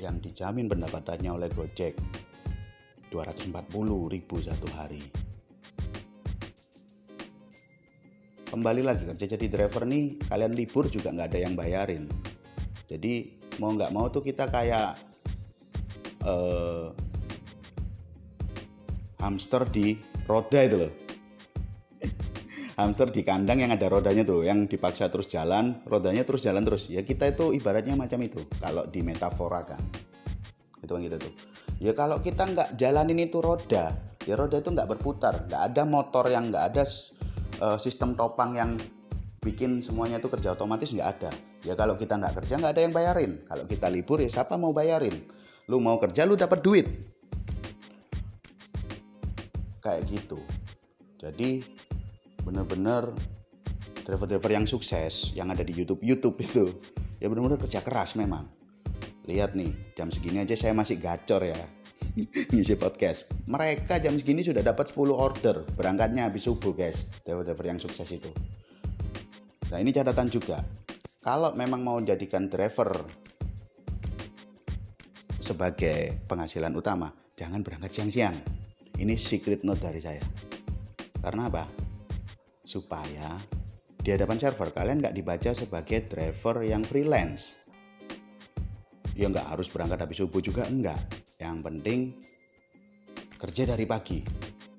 yang dijamin pendapatannya oleh Gojek. 240 ribu satu hari. Kembali lagi kerja jadi driver nih kalian libur juga nggak ada yang bayarin. Jadi mau nggak mau tuh kita kayak uh, hamster di roda itu loh hamster di kandang yang ada rodanya tuh yang dipaksa terus jalan rodanya terus jalan terus. Ya kita itu ibaratnya macam itu kalau di metafora kan itu kan gitu tuh. Ya kalau kita nggak jalanin itu roda ya roda itu nggak berputar. Nggak ada motor yang nggak ada uh, sistem topang yang bikin semuanya itu kerja otomatis nggak ada. Ya kalau kita nggak kerja nggak ada yang bayarin. Kalau kita libur ya siapa mau bayarin? Lu mau kerja lu dapat duit. Kayak gitu. Jadi bener-bener driver-driver yang sukses yang ada di YouTube YouTube itu ya bener-bener kerja keras memang. Lihat nih jam segini aja saya masih gacor ya ngisi podcast. Mereka jam segini sudah dapat 10 order berangkatnya habis subuh guys driver-driver yang sukses itu. Nah ini catatan juga. Kalau memang mau jadikan driver sebagai penghasilan utama jangan berangkat siang-siang. Ini secret note dari saya. Karena apa supaya di hadapan server kalian nggak dibaca sebagai driver yang freelance. Ya nggak harus berangkat habis subuh juga enggak yang penting kerja dari pagi.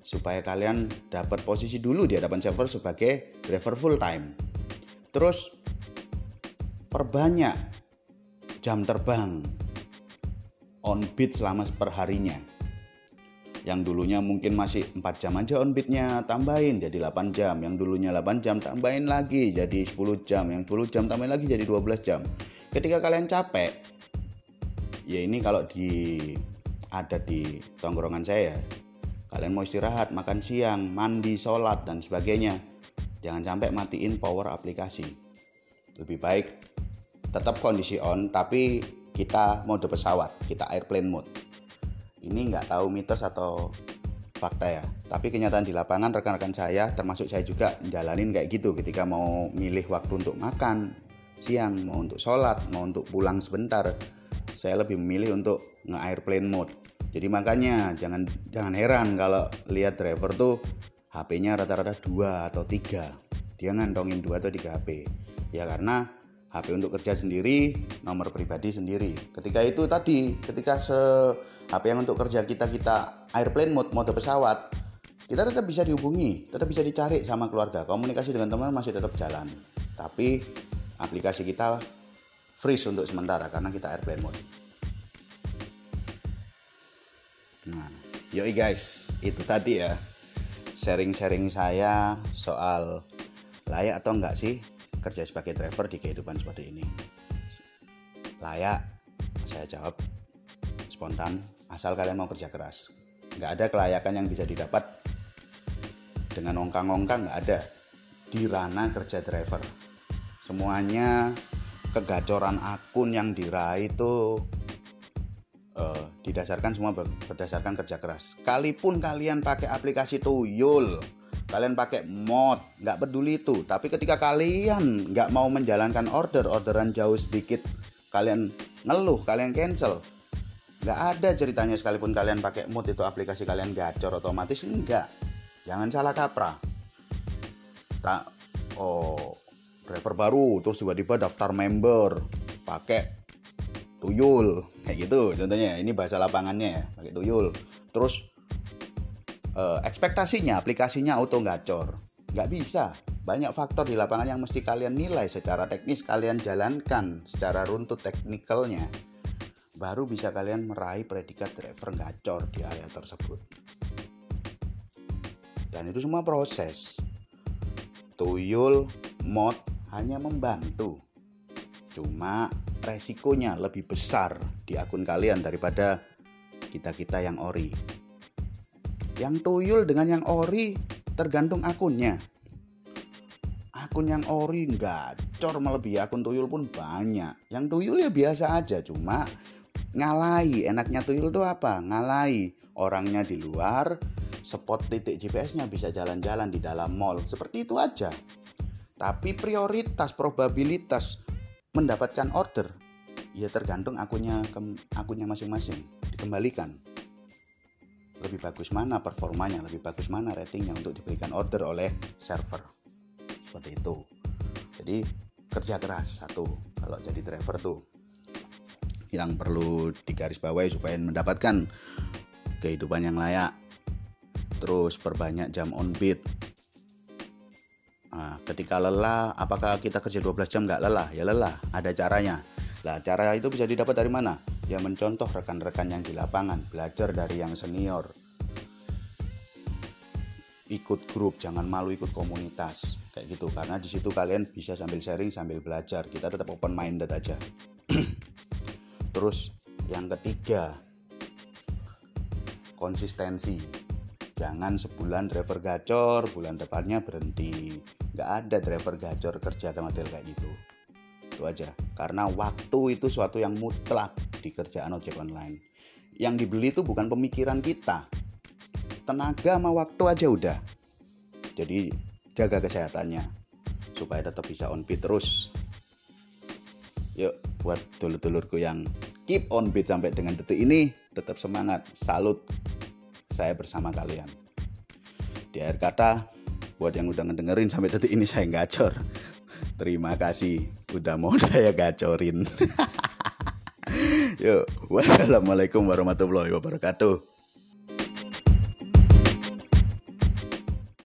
Supaya kalian dapat posisi dulu di hadapan server sebagai driver full time. Terus perbanyak jam terbang on beat selama perharinya yang dulunya mungkin masih 4 jam aja on beatnya tambahin jadi 8 jam. Yang dulunya 8 jam tambahin lagi jadi 10 jam. Yang 10 jam tambahin lagi jadi 12 jam. Ketika kalian capek ya ini kalau di ada di tongkrongan saya kalian mau istirahat makan siang mandi sholat dan sebagainya jangan sampai matiin power aplikasi. Lebih baik tetap kondisi on tapi kita mode pesawat kita airplane mode ini nggak tahu mitos atau fakta ya. Tapi kenyataan di lapangan rekan-rekan saya termasuk saya juga jalanin kayak gitu ketika mau milih waktu untuk makan siang mau untuk sholat mau untuk pulang sebentar. Saya lebih memilih untuk nge-airplane mode. Jadi makanya jangan jangan heran kalau lihat driver tuh HP-nya rata-rata dua atau tiga. Dia ngantongin dua atau tiga HP ya karena HP untuk kerja sendiri, nomor pribadi sendiri. Ketika itu tadi, ketika se HP yang untuk kerja kita kita airplane mode mode pesawat, kita tetap bisa dihubungi, tetap bisa dicari sama keluarga. Komunikasi dengan teman masih tetap jalan. Tapi aplikasi kita freeze untuk sementara karena kita airplane mode. Nah, yoi guys, itu tadi ya sharing-sharing saya soal layak atau enggak sih kerja sebagai driver di kehidupan seperti ini? Layak, saya jawab spontan, asal kalian mau kerja keras. Nggak ada kelayakan yang bisa didapat dengan ongkang-ongkang, nggak ada di ranah kerja driver. Semuanya kegacoran akun yang diraih itu uh, didasarkan semua berdasarkan kerja keras. Kalipun kalian pakai aplikasi tuyul, kalian pakai mod nggak peduli itu. Tapi ketika kalian nggak mau menjalankan order orderan jauh sedikit kalian ngeluh kalian cancel. Nggak ada ceritanya sekalipun kalian pakai mod itu aplikasi kalian gacor otomatis enggak jangan salah kaprah. Tak oh driver baru terus tiba-tiba daftar member pakai tuyul kayak gitu. Contohnya ini bahasa lapangannya ya pakai tuyul. Terus uh, ekspektasinya aplikasinya auto gacor. Nggak bisa. Banyak faktor di lapangan yang mesti kalian nilai secara teknis kalian jalankan secara runtut teknikalnya. Baru bisa kalian meraih predikat driver gacor di area tersebut. Dan itu semua proses. Tuyul mod hanya membantu. Cuma resikonya lebih besar di akun kalian daripada kita-kita yang ori yang tuyul dengan yang ori tergantung akunnya. Akun yang ori gacor melebihi akun tuyul pun banyak. Yang tuyul ya biasa aja cuma ngalai. Enaknya tuyul tuh apa? Ngalai. Orangnya di luar, spot titik GPS-nya bisa jalan-jalan di dalam mall. Seperti itu aja. Tapi prioritas, probabilitas mendapatkan order ya tergantung akunnya akunnya masing-masing dikembalikan lebih bagus mana performanya, lebih bagus mana ratingnya untuk diberikan order oleh server. Seperti itu. Jadi kerja keras satu kalau jadi driver tuh yang perlu digarisbawahi supaya mendapatkan kehidupan yang layak. Terus perbanyak jam on beat. Nah, ketika lelah, apakah kita kerja 12 jam nggak lelah? Ya lelah, ada caranya. Lah, cara itu bisa didapat dari mana? Ya mencontoh rekan-rekan yang di lapangan, belajar dari yang senior. Ikut grup, jangan malu ikut komunitas. Kayak gitu karena di situ kalian bisa sambil sharing sambil belajar. Kita tetap open minded aja. Terus yang ketiga, konsistensi. Jangan sebulan driver gacor, bulan depannya berhenti. Nggak ada driver gacor kerja model kayak gitu itu aja. Karena waktu itu suatu yang mutlak di kerjaan ojek online. Yang dibeli itu bukan pemikiran kita. Tenaga sama waktu aja udah. Jadi jaga kesehatannya. Supaya tetap bisa on beat terus. Yuk buat dulur-dulurku yang keep on beat sampai dengan detik ini tetap semangat. Salut saya bersama kalian. Di akhir kata buat yang udah ngedengerin sampai detik ini saya gacor Terima kasih udah mau saya gacorin. Yuk, wassalamualaikum warahmatullahi wabarakatuh.